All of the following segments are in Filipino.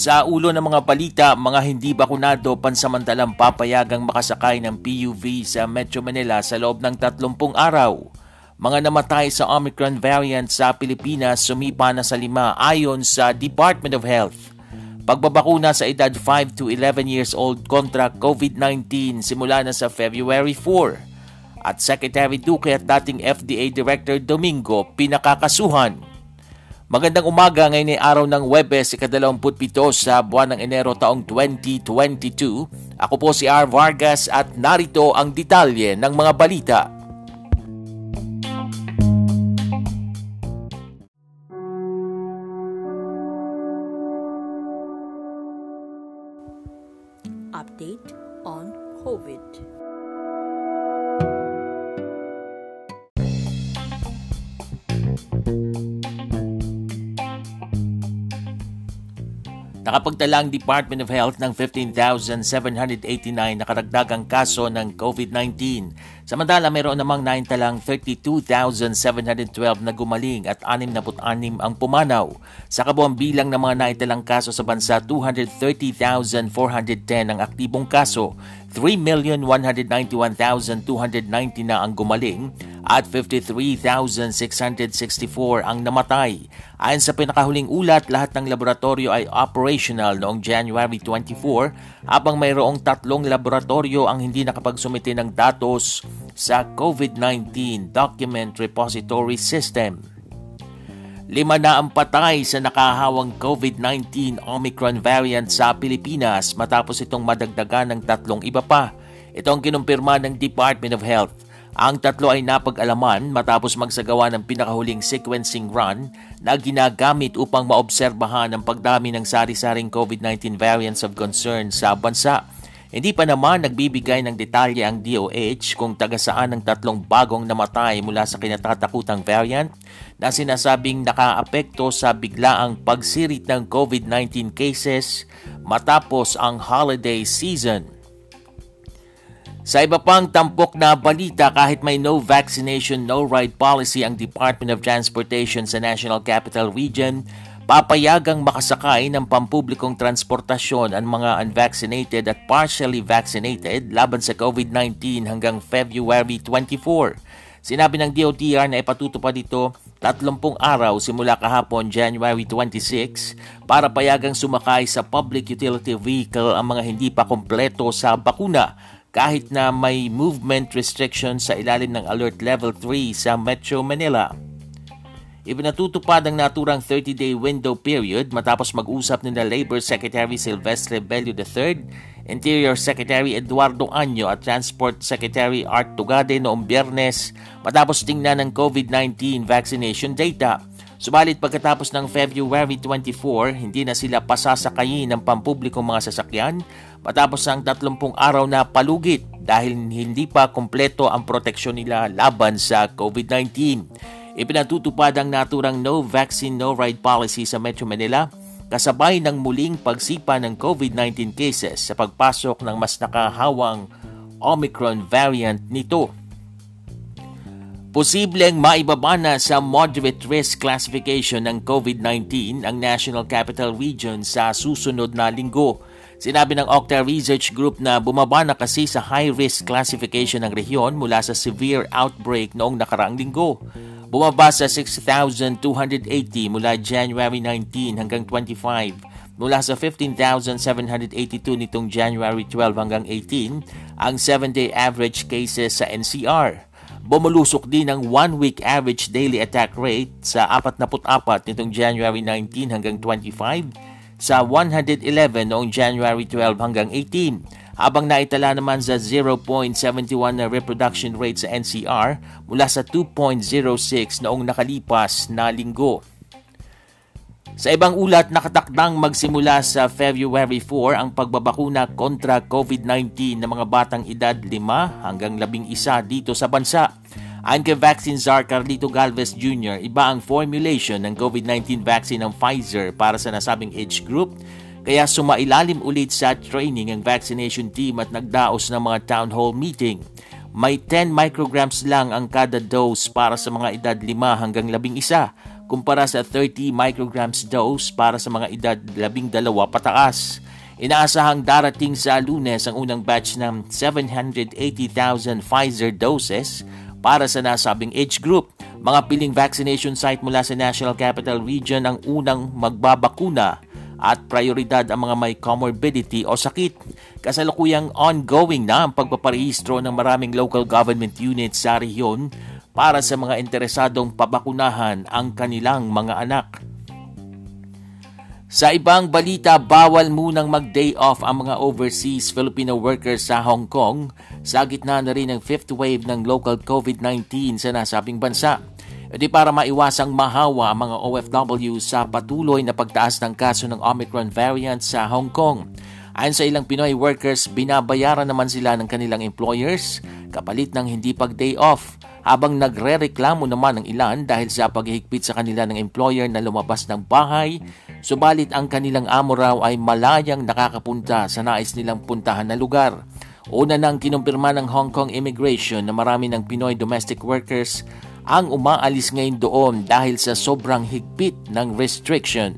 Sa ulo ng mga balita, mga hindi bakunado pansamantalang papayagang makasakay ng PUV sa Metro Manila sa loob ng 30 araw. Mga namatay sa Omicron variant sa Pilipinas sumipa na sa lima ayon sa Department of Health. Pagbabakuna sa edad 5 to 11 years old kontra COVID-19 simula na sa February 4. At Secretary Duque at dating FDA Director Domingo pinakakasuhan Magandang umaga ngayon ay araw ng Webes, ikadalawamput sa buwan ng Enero taong 2022. Ako po si R. Vargas at narito ang detalye ng mga balita. Nakapagtala ang Department of Health ng 15,789 na karagdagang kaso ng COVID-19. Samantala, mayroon namang naintalang 32,712 na gumaling at 66 ang pumanaw. Sa kabuang bilang ng mga naitalang kaso sa bansa, 230,410 ang aktibong kaso, 3,191,290 na ang gumaling at 53,664 ang namatay. Ayon sa pinakahuling ulat, lahat ng laboratorio ay operational noong January 24 habang mayroong tatlong laboratorio ang hindi nakapagsumite ng datos sa COVID-19 Document Repository System. Lima na ang patay sa nakahawang COVID-19 Omicron variant sa Pilipinas matapos itong madagdagan ng tatlong iba pa. Ito ang kinumpirma ng Department of Health. Ang tatlo ay napag-alaman matapos magsagawa ng pinakahuling sequencing run na ginagamit upang maobserbahan ang pagdami ng sari-saring COVID-19 variants of concern sa bansa. Hindi pa naman nagbibigay ng detalye ang DOH kung taga saan ang tatlong bagong namatay mula sa kinatatakutang variant na sinasabing nakaapekto sa biglaang pagsirit ng COVID-19 cases matapos ang holiday season. Sa iba pang tampok na balita kahit may no vaccination, no ride policy ang Department of Transportation sa National Capital Region, papayagang makasakay ng pampublikong transportasyon ang mga unvaccinated at partially vaccinated laban sa COVID-19 hanggang February 24. Sinabi ng DOTR na ipatutupad ito 30 araw simula kahapon January 26 para payagang sumakay sa public utility vehicle ang mga hindi pa kompleto sa bakuna kahit na may movement restriction sa ilalim ng Alert Level 3 sa Metro Manila. Ibinatutupad ang naturang 30-day window period matapos mag-usap ni Labor Secretary Silvestre Bello III, Interior Secretary Eduardo Anyo at Transport Secretary Art Tugade noong biyernes matapos tingnan ng COVID-19 vaccination data. Subalit pagkatapos ng February 24, hindi na sila pasasakayin ng pampublikong mga sasakyan matapos ang 30 araw na palugit dahil hindi pa kompleto ang proteksyon nila laban sa COVID-19. Ipinatutupad ang naturang no vaccine no ride policy sa Metro Manila kasabay ng muling pagsipa ng COVID-19 cases sa pagpasok ng mas nakahawang Omicron variant nito. Posibleng maibaba na sa moderate risk classification ng COVID-19 ang National Capital Region sa susunod na linggo. Sinabi ng Octa Research Group na bumaba na kasi sa high risk classification ng rehiyon mula sa severe outbreak noong nakaraang linggo. Bumaba sa 6,280 mula January 19 hanggang 25 mula sa 15,782 nitong January 12 hanggang 18 ang 7-day average cases sa NCR. Bumulusok din ang one-week average daily attack rate sa 44 nitong January 19 hanggang 25 sa 111 noong January 12 hanggang 18 habang naitala naman sa 0.71 na reproduction rate sa NCR mula sa 2.06 noong nakalipas na linggo. Sa ibang ulat, nakatakdang magsimula sa February 4 ang pagbabakuna kontra COVID-19 ng mga batang edad 5 hanggang 11 dito sa bansa. Ayon kay Vaccine Czar Carlito Galvez Jr., iba ang formulation ng COVID-19 vaccine ng Pfizer para sa nasabing age group kaya sumailalim ulit sa training ang vaccination team at nagdaos ng mga town hall meeting. May 10 micrograms lang ang kada dose para sa mga edad 5 hanggang 11 kumpara sa 30 micrograms dose para sa mga edad 12 pataas. Inaasahang darating sa lunes ang unang batch ng 780,000 Pfizer doses para sa nasabing age group. Mga piling vaccination site mula sa National Capital Region ang unang magbabakuna at prioridad ang mga may comorbidity o sakit. Kasalukuyang ongoing na ang pagpaparehistro ng maraming local government units sa rehiyon para sa mga interesadong pabakunahan ang kanilang mga anak. Sa ibang balita, bawal munang mag-day off ang mga overseas Filipino workers sa Hong Kong sa gitna na rin ng fifth wave ng local COVID-19 sa nasabing bansa. Di para maiwasang mahawa ang mga OFW sa patuloy na pagtaas ng kaso ng Omicron variant sa Hong Kong. Ayon sa ilang Pinoy workers, binabayaran naman sila ng kanilang employers kapalit ng hindi pag-day off habang nagre-reklamo naman ng ilan dahil sa paghihigpit sa kanila ng employer na lumabas ng bahay, subalit ang kanilang amo raw ay malayang nakakapunta sa nais nilang puntahan na lugar. Una nang kinumpirma ng Hong Kong Immigration na marami ng Pinoy domestic workers ang umaalis ngayon doon dahil sa sobrang higpit ng restriction.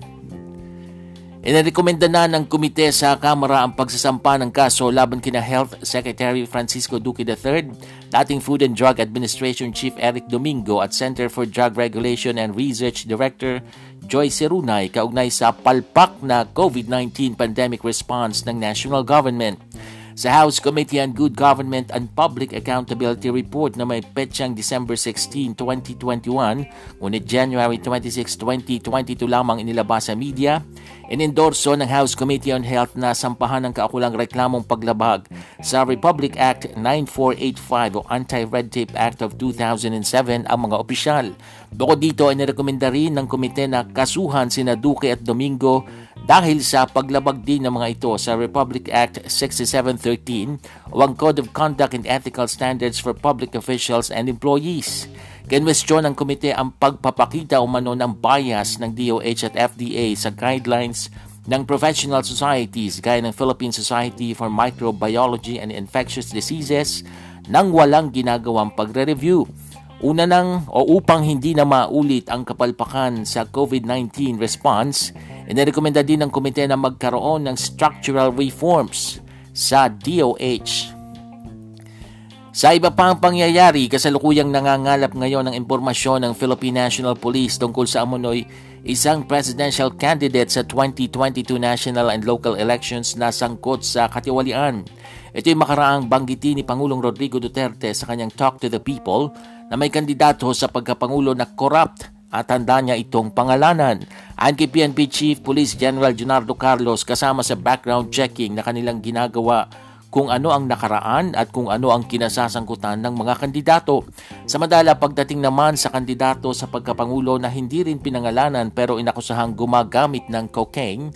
Inirekomenda na ng komite sa Kamara ang pagsasampa ng kaso laban kina Health Secretary Francisco Duque III, dating Food and Drug Administration Chief Eric Domingo at Center for Drug Regulation and Research Director Joy Serunay kaugnay sa palpak na COVID-19 pandemic response ng national government sa House Committee on Good Government and Public Accountability Report na may petsang December 16, 2021, ngunit January 26, 2022 lamang inilabas sa media, inendorso ng House Committee on Health na sampahan ng kaukulang reklamong paglabag sa Republic Act 9485 o Anti-Red Tape Act of 2007 ang mga opisyal. Bukod dito ay nirekomenda rin ng komite na kasuhan sina Duque at Domingo dahil sa paglabag din ng mga ito sa Republic Act 6713 o ang Code of Conduct and Ethical Standards for Public Officials and Employees. Kinwestiyon ng komite ang pagpapakita umano ng bias ng DOH at FDA sa guidelines ng professional societies gaya ng Philippine Society for Microbiology and Infectious Diseases nang walang ginagawang pagre-review. Una nang o upang hindi na maulit ang kapalpakan sa COVID-19 response, Inirekomenda din ng komite na magkaroon ng structural reforms sa DOH. Sa iba pang pangyayari, kasalukuyang nangangalap ngayon ng impormasyon ng Philippine National Police tungkol sa Amonoy, isang presidential candidate sa 2022 national and local elections na sangkot sa katiwalian. Ito'y makaraang banggiti ni Pangulong Rodrigo Duterte sa kanyang Talk to the People na may kandidato sa pagkapangulo na corrupt at handa niya itong pangalanan. Ayon kay PNP Chief Police General Junardo Carlos kasama sa background checking na kanilang ginagawa kung ano ang nakaraan at kung ano ang kinasasangkutan ng mga kandidato. Samadala pagdating naman sa kandidato sa pagkapangulo na hindi rin pinangalanan pero inakusahang gumagamit ng cocaine,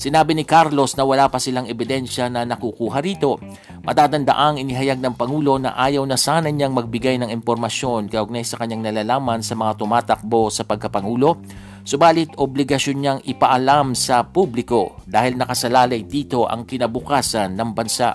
Sinabi ni Carlos na wala pa silang ebidensya na nakukuha rito. Matatandaang inihayag ng Pangulo na ayaw na sana niyang magbigay ng impormasyon kaugnay sa kanyang nalalaman sa mga tumatakbo sa pagkapangulo. Subalit obligasyon niyang ipaalam sa publiko dahil nakasalalay dito ang kinabukasan ng bansa.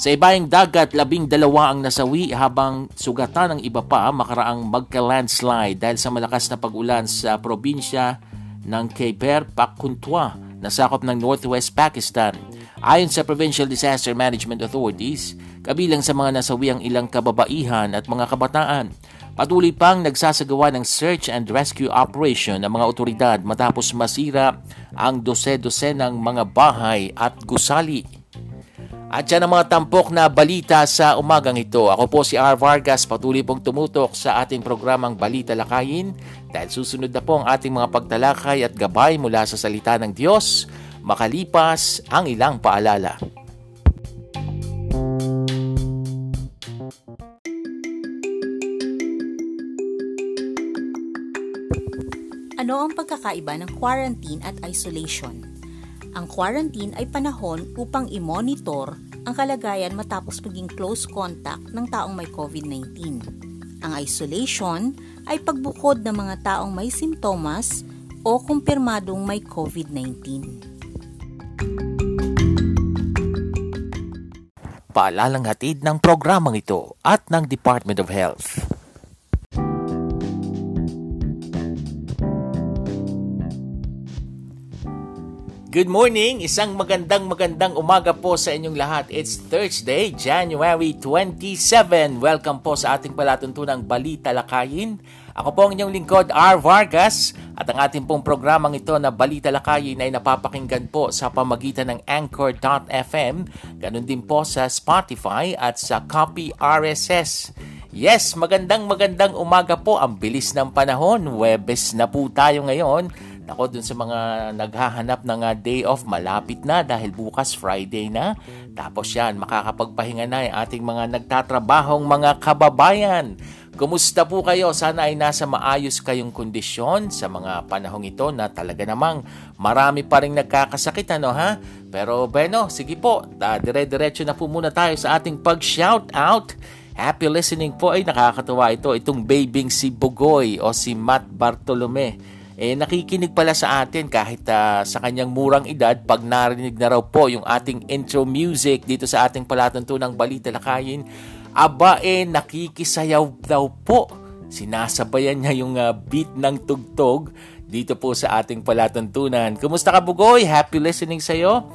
Sa ibayang dagat, labing dalawa ang nasawi habang sugatan ng iba pa makaraang magka-landslide dahil sa malakas na pag-ulan sa probinsya ng Khyber Pakhtunkhwa na sakop ng Northwest Pakistan. Ayon sa Provincial Disaster Management Authorities, kabilang sa mga nasawi ang ilang kababaihan at mga kabataan. Patuloy pang nagsasagawa ng search and rescue operation ng mga otoridad matapos masira ang dose-dose ng mga bahay at gusali. At yan ang mga tampok na balita sa umagang ito. Ako po si R. Vargas, patuloy pong tumutok sa ating programang Balita Lakayin dahil susunod na po ang ating mga pagtalakay at gabay mula sa salita ng Diyos makalipas ang ilang paalala. Ano ang pagkakaiba ng quarantine at isolation? Ang quarantine ay panahon upang i-monitor ang kalagayan matapos maging close contact ng taong may COVID-19. Ang isolation ay pagbukod ng mga taong may simptomas o kumpirmadong may COVID-19. Paalalang hatid ng programang ito at ng Department of Health. Good morning! Isang magandang magandang umaga po sa inyong lahat. It's Thursday, January 27. Welcome po sa ating palatuntunang Balita Lakayin. Ako po ang inyong lingkod, R. Vargas. At ang ating pong programang ito na Balita Lakayin ay napapakinggan po sa pamagitan ng Anchor.fm. Ganon din po sa Spotify at sa Copy RSS. Yes, magandang magandang umaga po. Ang bilis ng panahon. Webes na po tayo ngayon. Ako dun sa mga naghahanap ng uh, day off, malapit na dahil bukas Friday na. Tapos yan, makakapagpahinga na yung ating mga nagtatrabahong mga kababayan. Kumusta po kayo? Sana ay nasa maayos kayong kondisyon sa mga panahong ito na talaga namang marami pa rin nagkakasakit ano ha? Pero bueno, sige po, dire-diretso na po muna tayo sa ating pag-shout out. Happy listening po ay nakakatuwa ito, itong babing si Bugoy o si Matt Bartolome eh nakikinig pala sa atin kahit uh, sa kanyang murang edad pag narinig na raw po yung ating intro music dito sa ating palatuntunang balita lakayin aba eh nakikisayaw daw po. Sinasabayan niya yung uh, beat ng tugtog dito po sa ating palatuntunan. Kumusta ka Bugoy? Happy listening sa iyo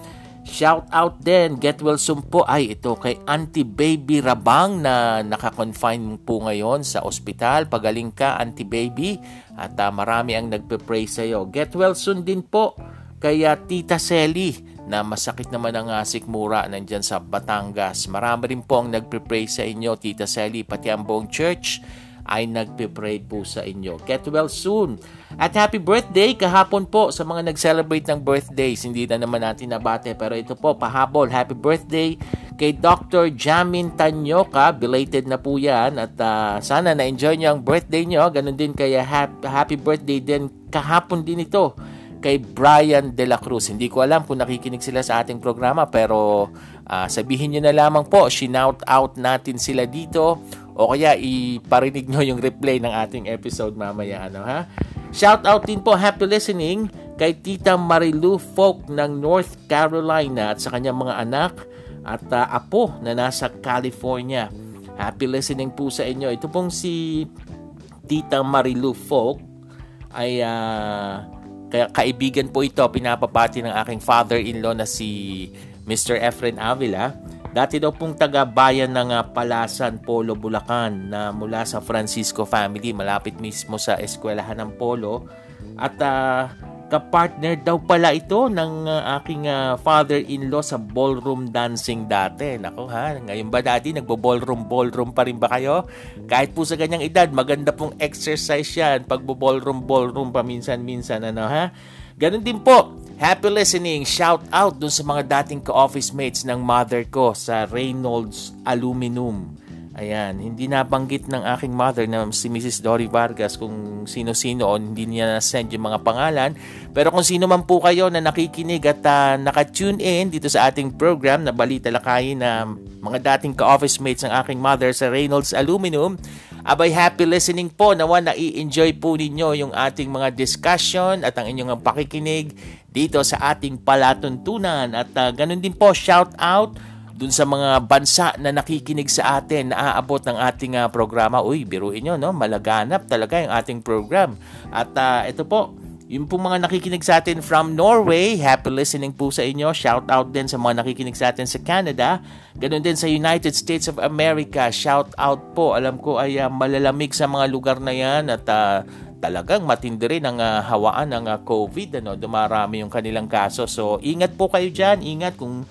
Shout out din, get well soon po ay ito kay Auntie Baby Rabang na naka-confine po ngayon sa ospital. Pagaling ka Auntie Baby at uh, marami ang nagpe-pray sa iyo. Get well soon din po kay uh, Tita Selly na masakit naman ang uh, sikmura nandyan sa Batangas. Marami rin po ang nagpe-pray sa inyo Tita Selly pati ang buong church ay nagpe-pray po sa inyo. Get well soon. At happy birthday kahapon po sa mga nag-celebrate ng birthdays. Hindi na naman natin nabate pero ito po pahabol. Happy birthday kay Dr. Jamin Tanyoka. Belated na po yan at uh, sana na-enjoy niyo ang birthday niyo. Ganon din kaya happy, happy birthday din kahapon din ito kay Brian De La Cruz. Hindi ko alam kung nakikinig sila sa ating programa pero uh, sabihin niyo na lamang po, shinout out natin sila dito o kaya iparinig nyo yung replay ng ating episode mamaya ano ha. Shout out din po happy listening kay Tita Marilu Folk ng North Carolina at sa kanyang mga anak at uh, apo na nasa California. Happy listening po sa inyo. Ito pong si Tita Marilu Folk ay uh, kaya kaibigan po ito pinapapati ng aking father-in-law na si Mr. Efren Avila Dati daw pong taga-bayan ng uh, Palasan, Polo, Bulacan na mula sa Francisco family, malapit mismo sa eskwelahan ng Polo. At uh, kapartner daw pala ito ng uh, aking uh, father-in-law sa ballroom dancing dati. Nako ha, ngayon ba dati nagbo-ballroom ballroom pa rin ba kayo? Kahit po sa ganyang edad, maganda pong exercise yan pagbo-ballroom ballroom paminsan-minsan ano ha. Ganun din po, Happy listening! Shout out dun sa mga dating ka-office mates ng mother ko sa Reynolds Aluminum. Ayan, hindi nabanggit ng aking mother na si Mrs. Dory Vargas kung sino-sino o hindi niya na-send yung mga pangalan. Pero kung sino man po kayo na nakikinig at uh, naka-tune in dito sa ating program na Balita Lakayin na mga dating ka-office mates ng aking mother sa Reynolds Aluminum, Abay, happy listening po. Nawa na i-enjoy po ninyo yung ating mga discussion at ang inyong pakikinig dito sa ating palatuntunan. At uh, ganun din po, shout out dun sa mga bansa na nakikinig sa atin, na aabot ng ating uh, programa. Uy, biruin nyo, no? malaganap talaga yung ating program. At uh, ito po, yung pong mga nakikinig sa atin from Norway, happy listening po sa inyo. Shout out din sa mga nakikinig sa atin sa Canada. Ganon din sa United States of America. Shout out po. Alam ko ay uh, malalamig sa mga lugar na yan at uh, talagang matindi rin ang uh, hawaan ng uh, COVID. Ano? Dumarami yung kanilang kaso. So ingat po kayo dyan. Ingat kung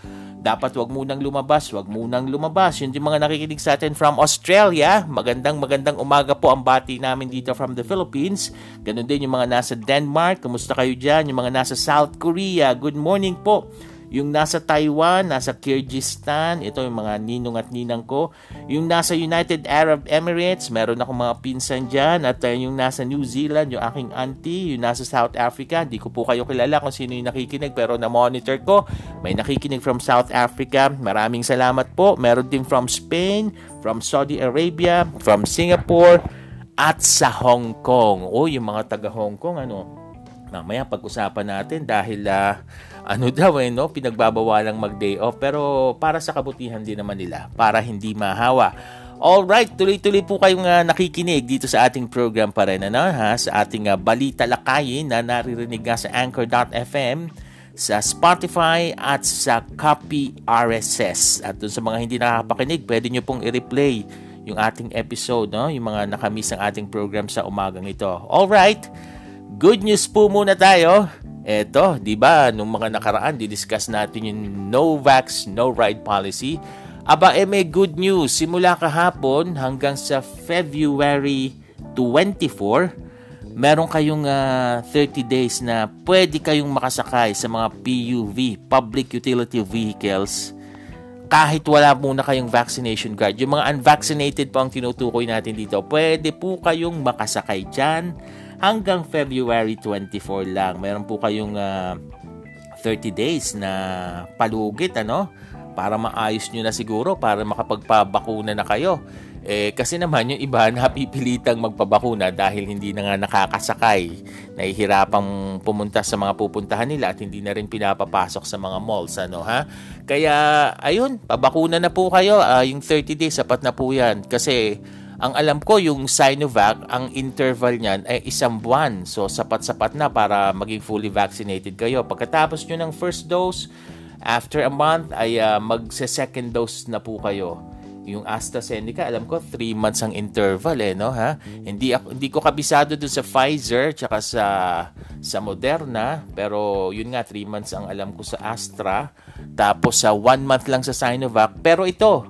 dapat wag munang lumabas, wag munang lumabas. Yun yung mga nakikinig sa atin from Australia. Magandang magandang umaga po ang bati namin dito from the Philippines. Ganon din yung mga nasa Denmark. Kumusta kayo dyan? Yung mga nasa South Korea. Good morning po. Yung nasa Taiwan, nasa Kyrgyzstan, ito yung mga ninong at ninang ko. Yung nasa United Arab Emirates, meron akong mga pinsan dyan. At uh, yung nasa New Zealand, yung aking auntie. Yung nasa South Africa, di ko po kayo kilala kung sino yung nakikinig pero na-monitor ko. May nakikinig from South Africa. Maraming salamat po. Meron din from Spain, from Saudi Arabia, from Singapore, at sa Hong Kong. O, yung mga taga Hong Kong, ano, mamaya pag-usapan natin dahil uh, ano daw eh, no? pinagbabawalang mag-day off. Pero para sa kabutihan din naman nila, para hindi mahawa. Alright, tuloy-tuloy po kayong uh, nakikinig dito sa ating program pa rin, ano, ha? sa ating uh, Balita Lakayin na naririnig nga sa Anchor.fm, sa Spotify at sa Copy RSS. At dun sa mga hindi nakakapakinig, pwede nyo pong i-replay yung ating episode, no? yung mga nakamiss ng ating program sa umagang ito. Alright, good news po muna tayo. Eto, 'di ba, nung mga nakaraan didiscuss natin yung no vax, no ride policy. Aba, eh may good news. Simula kahapon hanggang sa February 24, meron kayong uh, ah, 30 days na pwede kayong makasakay sa mga PUV, Public Utility Vehicles, kahit wala muna kayong vaccination card. Yung mga unvaccinated po ang tinutukoy natin dito, pwede po kayong makasakay dyan hanggang February 24 lang. Meron po kayong uh, ah, 30 days na palugit ano para maayos nyo na siguro para makapagpabakuna na kayo. Eh, kasi naman yung iba napipilitang magpabakuna dahil hindi na nga nakakasakay. Nahihirapang pumunta sa mga pupuntahan nila at hindi na rin pinapapasok sa mga malls. Ano, ha? Kaya, ayun, pabakuna na po kayo. Uh, yung 30 days, sapat na po yan. Kasi ang alam ko, yung Sinovac, ang interval niyan ay isang buwan. So, sapat-sapat na para maging fully vaccinated kayo. Pagkatapos nyo ng first dose, after a month, ay uh, magse-second dose na po kayo. Yung AstraZeneca, alam ko, 3 months ang interval eh, no? Ha? Hindi, ako, hindi ko kabisado dun sa Pfizer tsaka sa, sa Moderna. Pero yun nga, 3 months ang alam ko sa Astra. Tapos sa 1 month lang sa Sinovac. Pero ito,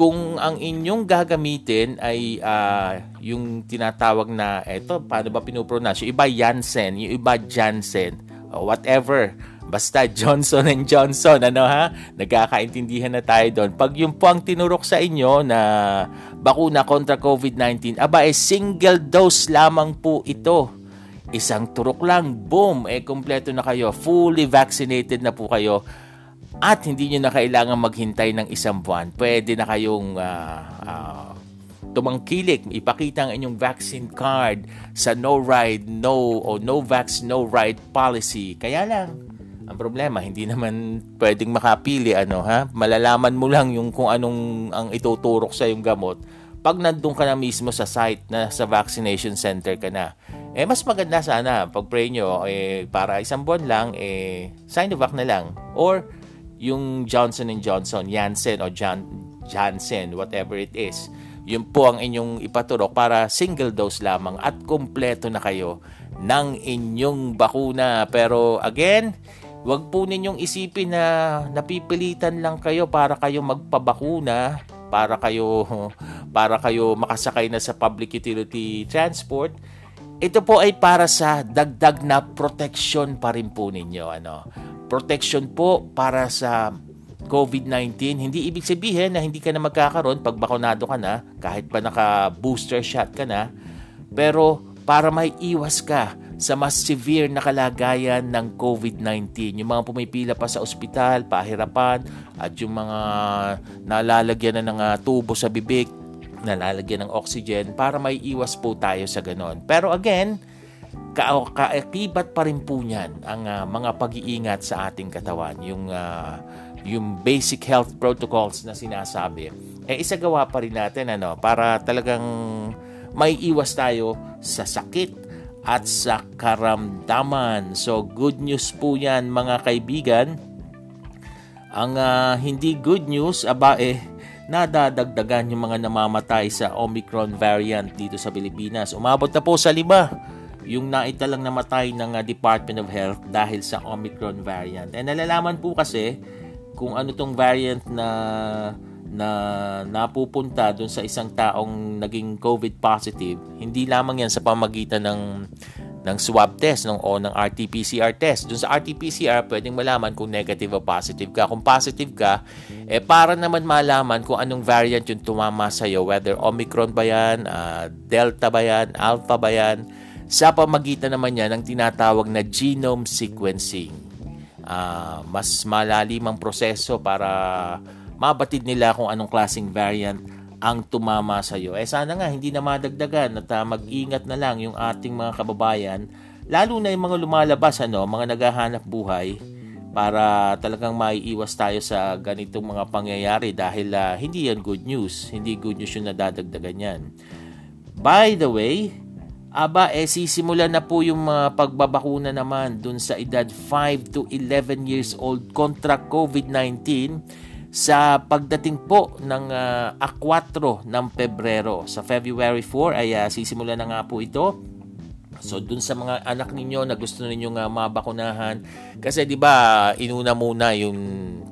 kung ang inyong gagamitin ay uh, yung tinatawag na eto paano ba pinopronounce? Yung iba Janssen. Yung iba Janssen. Or whatever. Basta Johnson and Johnson ano ha? Nagkakaintindihan na tayo doon. Pag yung po ang tinurok sa inyo na bakuna kontra COVID-19 aba eh single dose lamang po ito. Isang turok lang boom eh kompleto na kayo. Fully vaccinated na po kayo at hindi nyo na kailangan maghintay ng isang buwan. Pwede na kayong uh, uh, tumangkilik, ipakita ang inyong vaccine card sa no ride, no o no vax, no ride policy. Kaya lang, ang problema, hindi naman pwedeng makapili ano ha. Malalaman mo lang yung kung anong ang ituturok sa yung gamot pag nandun ka na mismo sa site na sa vaccination center ka na. Eh mas maganda sana pag pray nyo eh para isang buwan lang eh Sinovac na lang or yung Johnson Johnson, Janssen o John, Janssen, whatever it is. Yun po ang inyong ipaturok para single dose lamang at kumpleto na kayo ng inyong bakuna. Pero again, wag po ninyong isipin na napipilitan lang kayo para kayo magpabakuna, para kayo para kayo makasakay na sa public utility transport. Ito po ay para sa dagdag na protection pa rin po ninyo. Ano? Protection po para sa COVID-19. Hindi ibig sabihin na hindi ka na magkakaroon pag bakunado ka na, kahit pa naka-booster shot ka na. Pero para may iwas ka sa mas severe na kalagayan ng COVID-19. Yung mga pumipila pa sa ospital, pahirapan, at yung mga nalalagyan na ng uh, tubo sa bibig, nalalagyan ng oxygen, para may iwas po tayo sa ganon. Pero again, ka kaakibat pa rin po niyan ang uh, mga pag-iingat sa ating katawan, yung uh, yung basic health protocols na sinasabi. Eh isagawa pa rin natin ano para talagang may iwas tayo sa sakit at sa karamdaman. So good news po 'yan mga kaibigan. Ang uh, hindi good news aba eh nadadagdagan yung mga namamatay sa Omicron variant dito sa Pilipinas. Umabot na po sa lima yung naitalang namatay ng uh, Department of Health dahil sa Omicron variant. And nalalaman po kasi kung ano tong variant na na napupunta doon sa isang taong naging COVID positive, hindi lamang yan sa pamagitan ng ng swab test ng, o ng RT-PCR test. Doon sa RT-PCR, pwedeng malaman kung negative o positive ka. Kung positive ka, eh para naman malaman kung anong variant yung tumama sa'yo, whether Omicron ba yan, uh, Delta ba yan, Alpha ba yan, sa pamagitan naman yan ng tinatawag na genome sequencing. Uh, mas malalim ang proseso para mabatid nila kung anong klaseng variant ang tumama sa iyo. Eh sana nga hindi na madagdagan at uh, mag-ingat na lang yung ating mga kababayan, lalo na yung mga lumalabas ano, mga naghahanap buhay para talagang maiiwas tayo sa ganitong mga pangyayari dahil uh, hindi yan good news. Hindi good news yung nadadagdagan yan. By the way, aba eh sisimulan na po yung mga pagbabakuna naman dun sa edad 5 to 11 years old kontra COVID-19 sa pagdating po ng uh, A4 ng Pebrero. Sa February 4 ay uh, sisimulan na nga po ito. So dun sa mga anak ninyo na gusto ninyong uh, mabakunahan kasi 'di ba inuna muna yung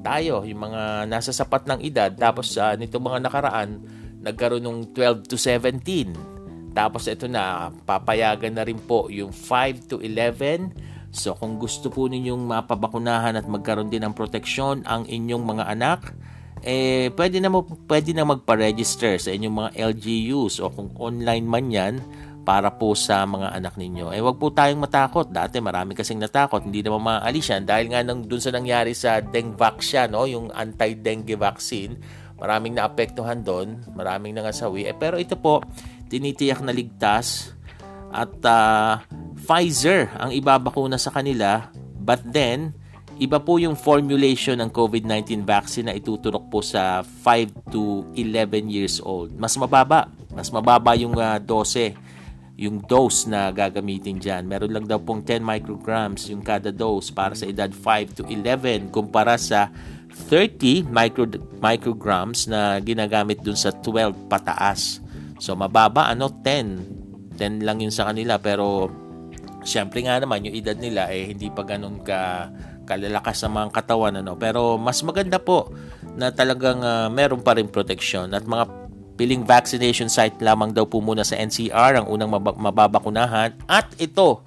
tayo, yung mga nasa sapat ng edad tapos uh, nito mga nakaraan nagkaroon ng 12 to 17. Tapos ito na papayagan na rin po yung 5 to 11 So kung gusto po ninyong mapabakunahan at magkaroon din ng proteksyon ang inyong mga anak, eh pwede na pwede na magpa-register sa inyong mga LGUs o kung online man 'yan para po sa mga anak ninyo. Eh wag po tayong matakot. Dati marami kasing natakot, hindi naman maalis yan dahil nga nang dun sa nangyari sa Dengvaxia, no, yung anti-dengue vaccine, maraming naapektuhan doon, maraming nangasawi. Eh pero ito po, tinitiyak na ligtas at uh, Pfizer ang ibabakuna sa kanila but then iba po yung formulation ng COVID-19 vaccine na ituturok po sa 5 to 11 years old. Mas mababa, mas mababa yung uh, dose, yung dose na gagamitin dyan. Meron lang daw pong 10 micrograms yung kada dose para sa edad 5 to 11 kumpara sa 30 micro, micrograms na ginagamit dun sa 12 pataas. So mababa ano 10. 10 lang yun sa kanila pero Siyempre nga naman, yung edad nila eh hindi pa ganun ka kalalakas sa mga katawan ano pero mas maganda po na talagang uh, meron pa rin protection at mga piling vaccination site lamang daw po muna sa NCR ang unang mab- mababakunahan at ito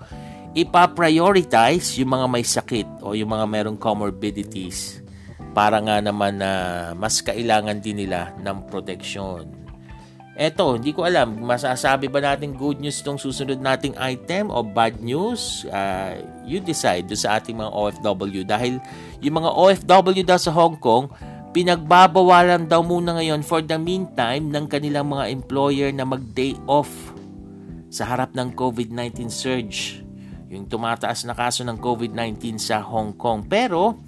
ipa-prioritize yung mga may sakit o yung mga merong comorbidities para nga naman na uh, mas kailangan din nila ng protection. Eto, hindi ko alam, masasabi ba natin good news tong susunod nating item o bad news? Uh, you decide do sa ating mga OFW. Dahil yung mga OFW daw sa Hong Kong, pinagbabawalan daw muna ngayon for the meantime ng kanilang mga employer na mag-day off sa harap ng COVID-19 surge. Yung tumataas na kaso ng COVID-19 sa Hong Kong. Pero,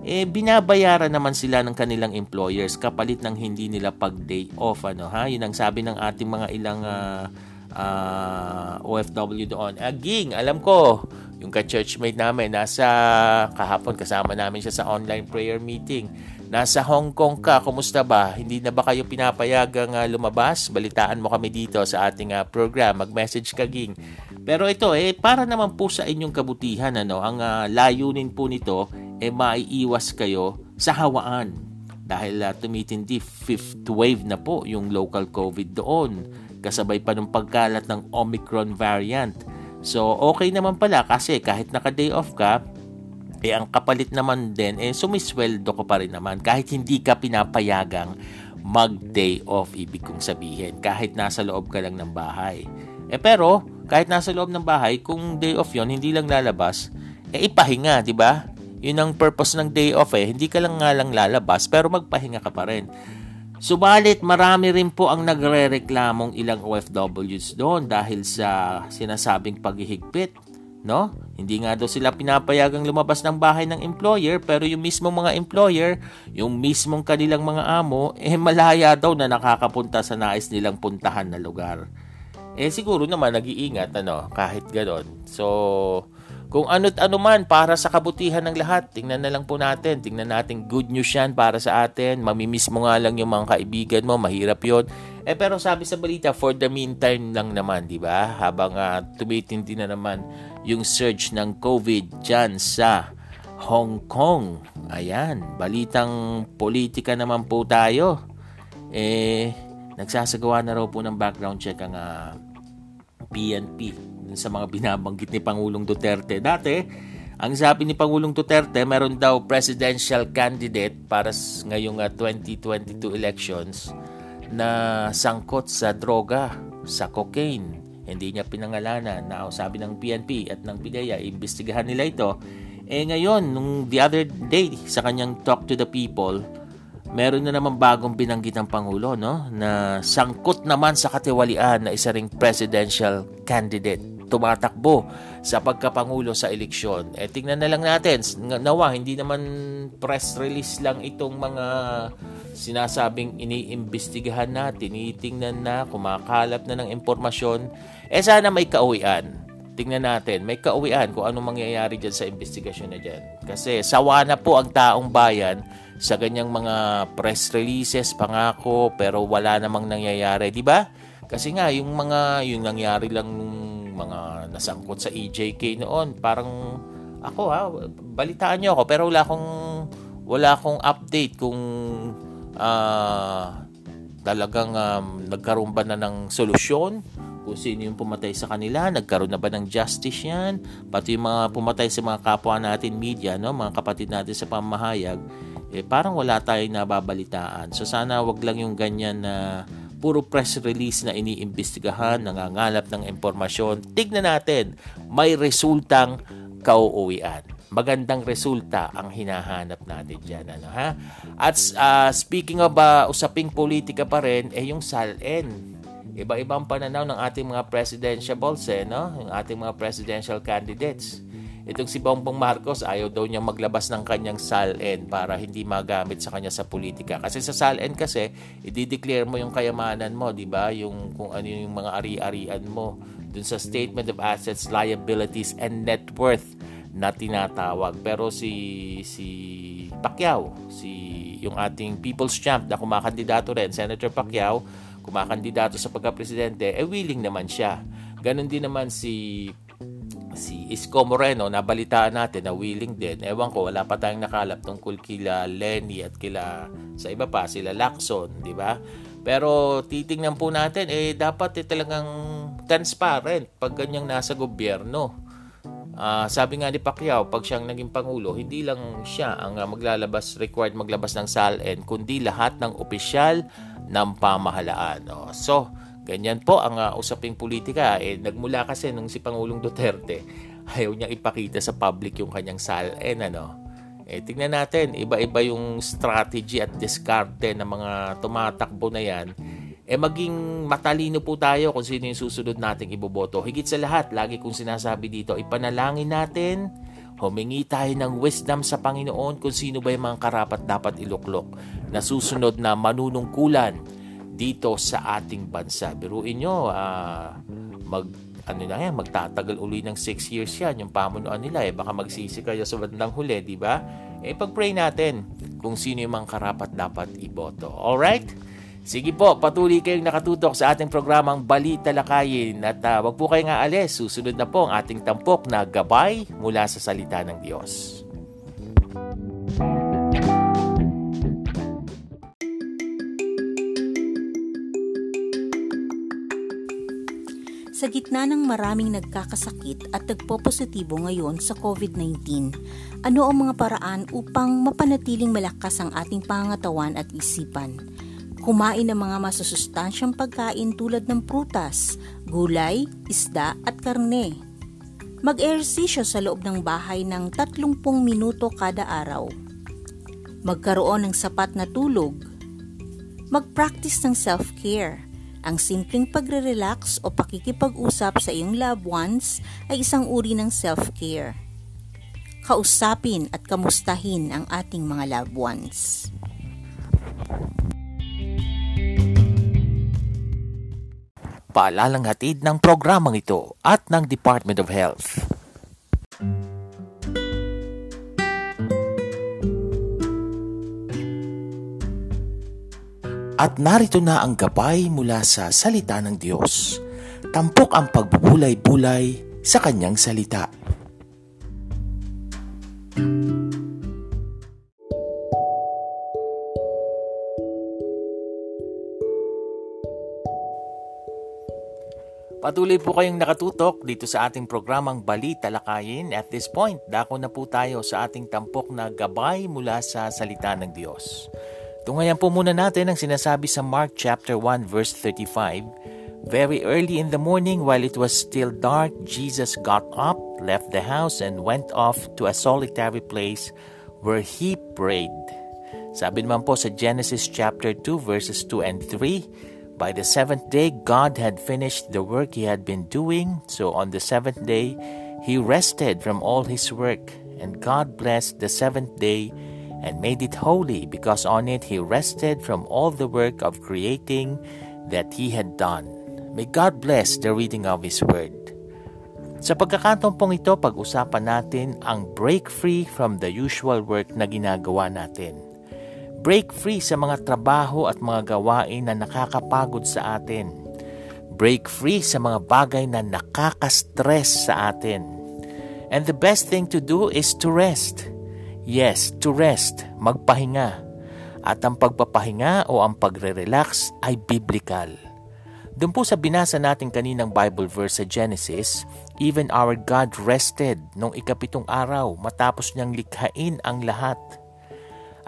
eh binabayaran naman sila ng kanilang employers kapalit ng hindi nila pag day off ano ha? Yun ang sabi ng ating mga ilang uh, uh, OFW doon. Aging alam ko yung ka-churchmate namin nasa kahapon kasama namin siya sa online prayer meeting nasa Hong Kong ka kumusta ba? Hindi na ba kayo pinapayagang uh, lumabas? Balitaan mo kami dito sa ating uh, program. Mag-message ka ging. Pero ito eh para naman po sa inyong kabutihan ano ang uh, layunin po nito eh maiiwas kayo sa hawaan. Dahil uh, tumitindi fifth wave na po yung local COVID doon kasabay pa ng pagkalat ng Omicron variant. So okay naman pala kasi kahit naka-day off ka, eh ang kapalit naman din eh sumisweldo ko pa rin naman kahit hindi ka pinapayagang mag-day off ibig kong sabihin kahit nasa loob ka lang ng bahay. Eh pero kahit nasa loob ng bahay kung day off yon hindi lang lalabas eh ipahinga, di ba? Yun ang purpose ng day off eh. Hindi ka lang nga lang lalabas pero magpahinga ka pa rin. Subalit marami rin po ang nagre-reklamong ilang OFWs doon dahil sa sinasabing paghihigpit. No? Hindi nga daw sila pinapayagang lumabas ng bahay ng employer pero yung mismong mga employer, yung mismong kanilang mga amo, eh malaya daw na nakakapunta sa nais nilang puntahan na lugar. Eh siguro naman nag-iingat ano, kahit ganoon. So, kung ano't ano man para sa kabutihan ng lahat, tingnan na lang po natin. Tingnan natin good news yan para sa atin. Mamimiss mo nga lang yung mga kaibigan mo, mahirap yon. Eh pero sabi sa balita, for the meantime lang naman, di ba? Habang uh, tumitindi na naman yung surge ng COVID dyan sa Hong Kong. Ayan, balitang politika naman po tayo. Eh, nagsasagawa na raw po ng background check ang uh, ah, PNP sa mga binabanggit ni Pangulong Duterte. Dati, ang sabi ni Pangulong Duterte, meron daw presidential candidate para ngayong uh, 2022 elections na sangkot sa droga, sa cocaine. Hindi niya pinangalanan na sabi ng PNP at ng PIDEA, imbestigahan nila ito. Eh ngayon, nung the other day sa kanyang Talk to the People, meron na naman bagong binanggit ng Pangulo no na sangkot naman sa katiwalian na isa ring presidential candidate tumatakbo sa pagkapangulo sa eleksyon. Eh tingnan na lang natin, nawa hindi naman press release lang itong mga sinasabing iniimbestigahan na, tinitingnan na, kumakalat na ng impormasyon. Eh sana may kauwian. Tingnan natin, may kauwian kung anong mangyayari dyan sa investigasyon na dyan. Kasi sawa na po ang taong bayan sa ganyang mga press releases, pangako, pero wala namang nangyayari, di ba? Kasi nga, yung mga, yung nangyari lang mga nasangkot sa EJK noon, parang ako ha, balitaan niyo ako, pero wala akong, wala akong update kung uh, talagang um, nagkaroon ba na ng solusyon kung sino yung pumatay sa kanila, nagkaroon na ba ng justice yan, pati yung mga pumatay sa mga kapwa natin media, no? mga kapatid natin sa pamahayag, eh, parang wala tayong nababalitaan. So sana wag lang yung ganyan na puro press release na iniimbestigahan, nangangalap ng impormasyon. Tignan natin, may resultang kauuwian. Magandang resulta ang hinahanap natin dyan. Ano, ha? At uh, speaking of uh, usaping politika pa rin, eh yung SALN. Iba-ibang pananaw ng ating mga presidential eh, no? yung ating mga presidential candidates. Itong si Bongbong Marcos, ayaw daw niya maglabas ng kanyang SALN para hindi magamit sa kanya sa politika. Kasi sa SALN kasi, i-declare mo yung kayamanan mo, di ba? Yung kung ano yung mga ari-arian mo dun sa Statement of Assets, Liabilities, and Net Worth na tinatawag. Pero si si Pacquiao, si yung ating People's Champ na kumakandidato rin, Senator Pacquiao, kumakandidato sa pagka-presidente, eh willing naman siya. Ganon din naman si si Isko Moreno, nabalitaan natin na willing din. Ewan ko, wala pa tayong nakalap tungkol kila Lenny at kila sa iba pa, sila Lacson, di ba? Pero titingnan po natin, eh dapat eh, talagang transparent pag ganyang nasa gobyerno. Uh, sabi nga ni Pacquiao, pag siyang naging pangulo, hindi lang siya ang uh, maglalabas, required maglabas ng SALN, kundi lahat ng opisyal ng pamahalaan. No? So, Ganyan po ang uh, usaping politika. Eh, nagmula kasi nung si Pangulong Duterte, ayaw niya ipakita sa public yung kanyang salin. Ano? Eh, tingnan natin, iba-iba yung strategy at diskarte ng mga tumatakbo na yan. Eh, maging matalino po tayo kung sino yung susunod nating iboboto. Higit sa lahat, lagi kong sinasabi dito, ipanalangin natin, humingi tayo ng wisdom sa Panginoon kung sino ba yung mga karapat dapat iluklok na susunod na manunungkulan dito sa ating bansa. Biruin nyo, uh, mag, ano na yan, magtatagal uli ng 6 years yan, yung pamunuan nila, eh, baka magsisi kayo sa bandang huli, di ba? Eh, pag-pray natin kung sino yung mga karapat dapat iboto. Alright? Sige po, patuloy kayong nakatutok sa ating programang Balita Lakayin at uh, wag po kayong aalis. Susunod na po ang ating tampok na gabay mula sa salita ng Diyos. Sa gitna ng maraming nagkakasakit at nagpo-positibo ngayon sa COVID-19, ano ang mga paraan upang mapanatiling malakas ang ating pangatawan at isipan? Kumain ng mga masusustansyang pagkain tulad ng prutas, gulay, isda at karne. Mag-ehersisyo sa loob ng bahay ng 30 minuto kada araw. Magkaroon ng sapat na tulog. Mag-practice ng self-care ang simpleng pagre-relax o pakikipag-usap sa iyong loved ones ay isang uri ng self-care. Kausapin at kamustahin ang ating mga loved ones. Paalalang hatid ng programang ito at ng Department of Health. At narito na ang gabay mula sa salita ng Diyos. Tampok ang pagbubulay-bulay sa kanyang salita. Patuloy po kayong nakatutok dito sa ating programang Balita Lakayin. At this point, dako na po tayo sa ating tampok na gabay mula sa salita ng Diyos. Tungayan po muna natin ang sinasabi sa Mark chapter 1 verse 35. Very early in the morning while it was still dark, Jesus got up, left the house and went off to a solitary place where he prayed. Sabi naman po sa Genesis chapter 2 verses 2 and 3, By the seventh day, God had finished the work he had been doing. So on the seventh day, he rested from all his work. And God blessed the seventh day and made it holy, because on it he rested from all the work of creating that he had done. May God bless the reading of His Word. Sa pagkakataon pong ito, pag-usapan natin ang break free from the usual work na ginagawa natin. Break free sa mga trabaho at mga gawain na nakakapagod sa atin. Break free sa mga bagay na nakaka-stress sa atin. And the best thing to do is to rest. Yes, to rest, magpahinga. At ang pagpapahinga o ang pagre-relax ay biblical. Doon po sa binasa natin kaninang Bible verse sa Genesis, even our God rested nung ikapitong araw matapos niyang likhain ang lahat.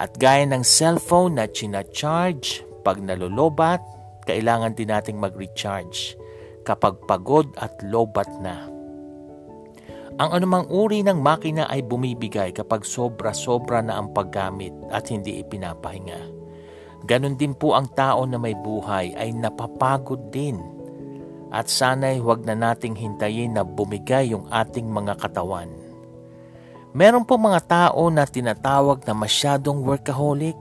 At gaya ng cellphone na charge pag nalulobat, kailangan din nating mag-recharge kapag pagod at lobat na. Ang anumang uri ng makina ay bumibigay kapag sobra-sobra na ang paggamit at hindi ipinapahinga. Ganon din po ang tao na may buhay ay napapagod din. At sana'y huwag na nating hintayin na bumigay yung ating mga katawan Meron po mga tao na tinatawag na masyadong workaholic.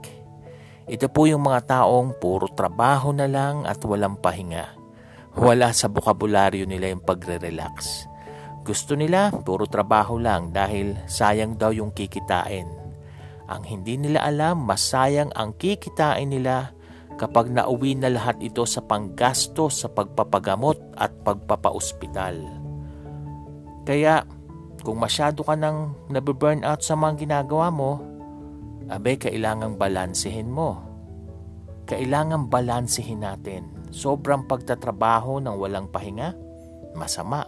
Ito po yung mga taong puro trabaho na lang at walang pahinga. Wala sa bukabularyo nila yung pagre-relax. Gusto nila puro trabaho lang dahil sayang daw yung kikitain. Ang hindi nila alam, masayang ang kikitain nila kapag nauwi na lahat ito sa panggasto sa pagpapagamot at pagpapaospital. Kaya kung masyado ka nang nabiburn out sa mga ginagawa mo, abe, kailangang balansehin mo. Kailangang balansehin natin. Sobrang pagtatrabaho ng walang pahinga, masama.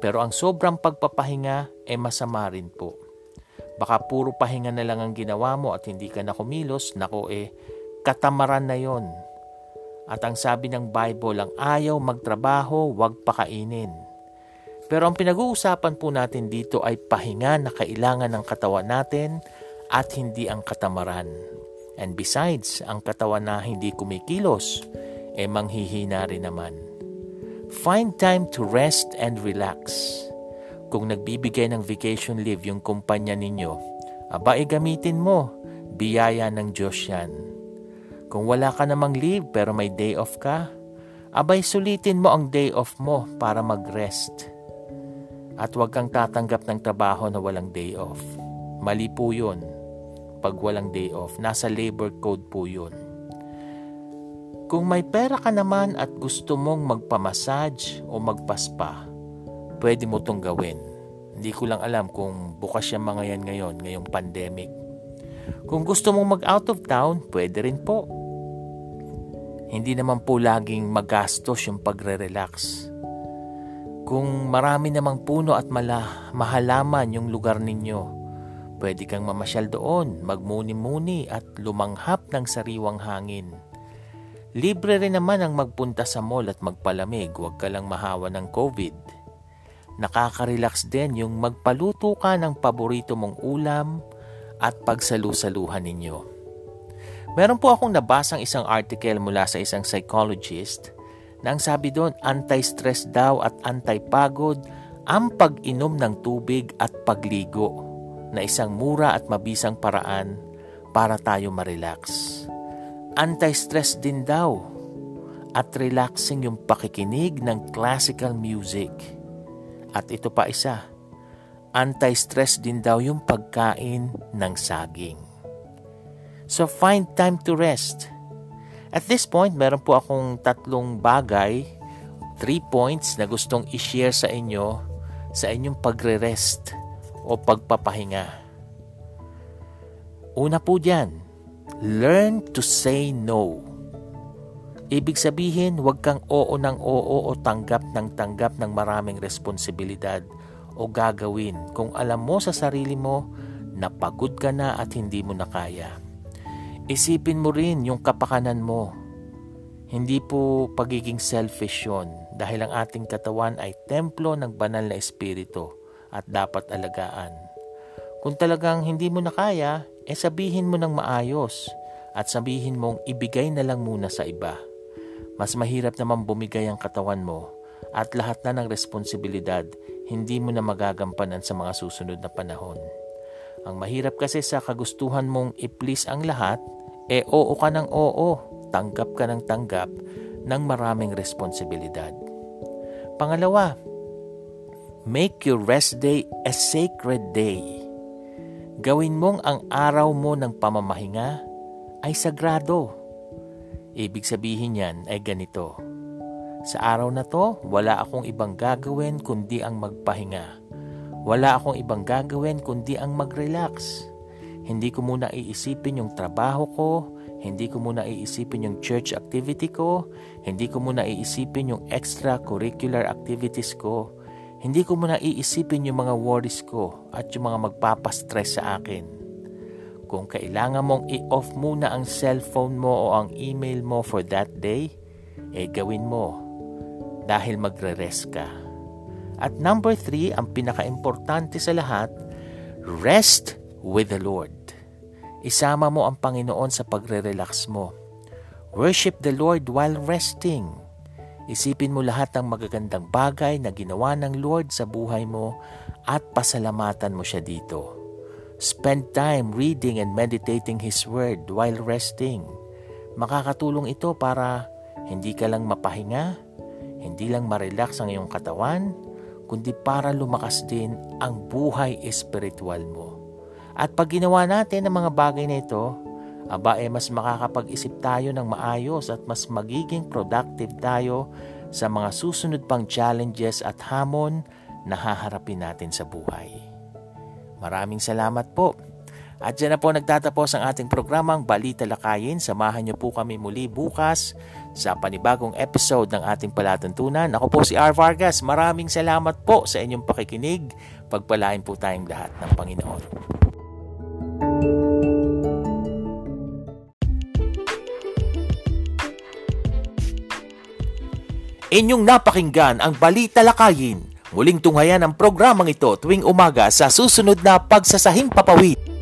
Pero ang sobrang pagpapahinga, eh masama rin po. Baka puro pahinga na lang ang ginawa mo at hindi ka na kumilos, nako eh, katamaran na yon. At ang sabi ng Bible, ang ayaw magtrabaho, wag pakainin. Pero ang pinag-uusapan po natin dito ay pahinga na kailangan ng katawan natin at hindi ang katamaran. And besides, ang katawan na hindi kumikilos, eh manghihina rin naman. Find time to rest and relax. Kung nagbibigay ng vacation leave yung kumpanya ninyo, aba e gamitin mo, biyaya ng Diyos yan. Kung wala ka namang leave pero may day off ka, abay sulitin mo ang day off mo para mag-rest at huwag kang tatanggap ng trabaho na walang day off. Mali po yun. Pag walang day off, nasa labor code po yun. Kung may pera ka naman at gusto mong magpamassage o magpaspa, pwede mo tong gawin. Hindi ko lang alam kung bukas yung mga yan ngayon, ngayong pandemic. Kung gusto mong mag-out of town, pwede rin po. Hindi naman po laging magastos yung pagre-relax kung marami namang puno at mala, mahalaman yung lugar ninyo, pwede kang mamasyal doon, magmuni-muni at lumanghap ng sariwang hangin. Libre rin naman ang magpunta sa mall at magpalamig, huwag ka lang mahawa ng COVID. Nakaka-relax din yung magpaluto ka ng paborito mong ulam at pagsalusaluhan ninyo. Meron po akong nabasang isang article mula sa isang psychologist na ang sabi doon, anti-stress daw at anti-pagod ang pag-inom ng tubig at pagligo na isang mura at mabisang paraan para tayo ma-relax. Anti-stress din daw at relaxing yung pakikinig ng classical music. At ito pa isa, anti-stress din daw yung pagkain ng saging. So find time to rest at this point, meron po akong tatlong bagay, three points na gustong i-share sa inyo sa inyong pagre-rest o pagpapahinga. Una po dyan, learn to say no. Ibig sabihin, huwag kang oo ng oo o tanggap ng tanggap ng maraming responsibilidad o gagawin kung alam mo sa sarili mo na pagod ka na at hindi mo na kaya. Isipin mo rin yung kapakanan mo. Hindi po pagiging selfish yun dahil ang ating katawan ay templo ng banal na espiritu at dapat alagaan. Kung talagang hindi mo na kaya, eh sabihin mo ng maayos at sabihin mong ibigay na lang muna sa iba. Mas mahirap naman bumigay ang katawan mo at lahat na ng responsibilidad hindi mo na magagampanan sa mga susunod na panahon. Ang mahirap kasi sa kagustuhan mong i-please ang lahat, e eh oo ka ng oo, tanggap ka ng tanggap ng maraming responsibilidad. Pangalawa, make your rest day a sacred day. Gawin mong ang araw mo ng pamamahinga ay sagrado Ibig sabihin yan ay ganito. Sa araw na to, wala akong ibang gagawin kundi ang magpahinga. Wala akong ibang gagawin kundi ang mag-relax. Hindi ko muna iisipin yung trabaho ko, hindi ko muna iisipin yung church activity ko, hindi ko muna iisipin yung extracurricular activities ko, hindi ko muna iisipin yung mga worries ko at yung mga magpapastress sa akin kung kailangan mong i-off muna ang cellphone mo o ang email mo for that day, eh gawin mo dahil magre-rest ka. At number three, ang pinaka-importante sa lahat, rest with the Lord. Isama mo ang Panginoon sa pagre-relax mo. Worship the Lord while resting. Isipin mo lahat ng magagandang bagay na ginawa ng Lord sa buhay mo at pasalamatan mo siya dito. Spend time reading and meditating His Word while resting. Makakatulong ito para hindi ka lang mapahinga, hindi lang ma-relax ang iyong katawan, kundi para lumakas din ang buhay espiritual mo. At pag ginawa natin ang mga bagay na ito, aba eh mas makakapag-isip tayo ng maayos at mas magiging productive tayo sa mga susunod pang challenges at hamon na haharapin natin sa buhay. Maraming salamat po. At dyan na po nagtatapos ang ating programang Balita Lakayin. Samahan niyo po kami muli bukas sa panibagong episode ng ating palatuntunan. Ako po si R. Vargas. Maraming salamat po sa inyong pakikinig. Pagpalain po tayong lahat ng Panginoon. Inyong napakinggan ang Balita Lakayin Muling tunghayan ang programang ito tuwing umaga sa susunod na pagsasahing papawid.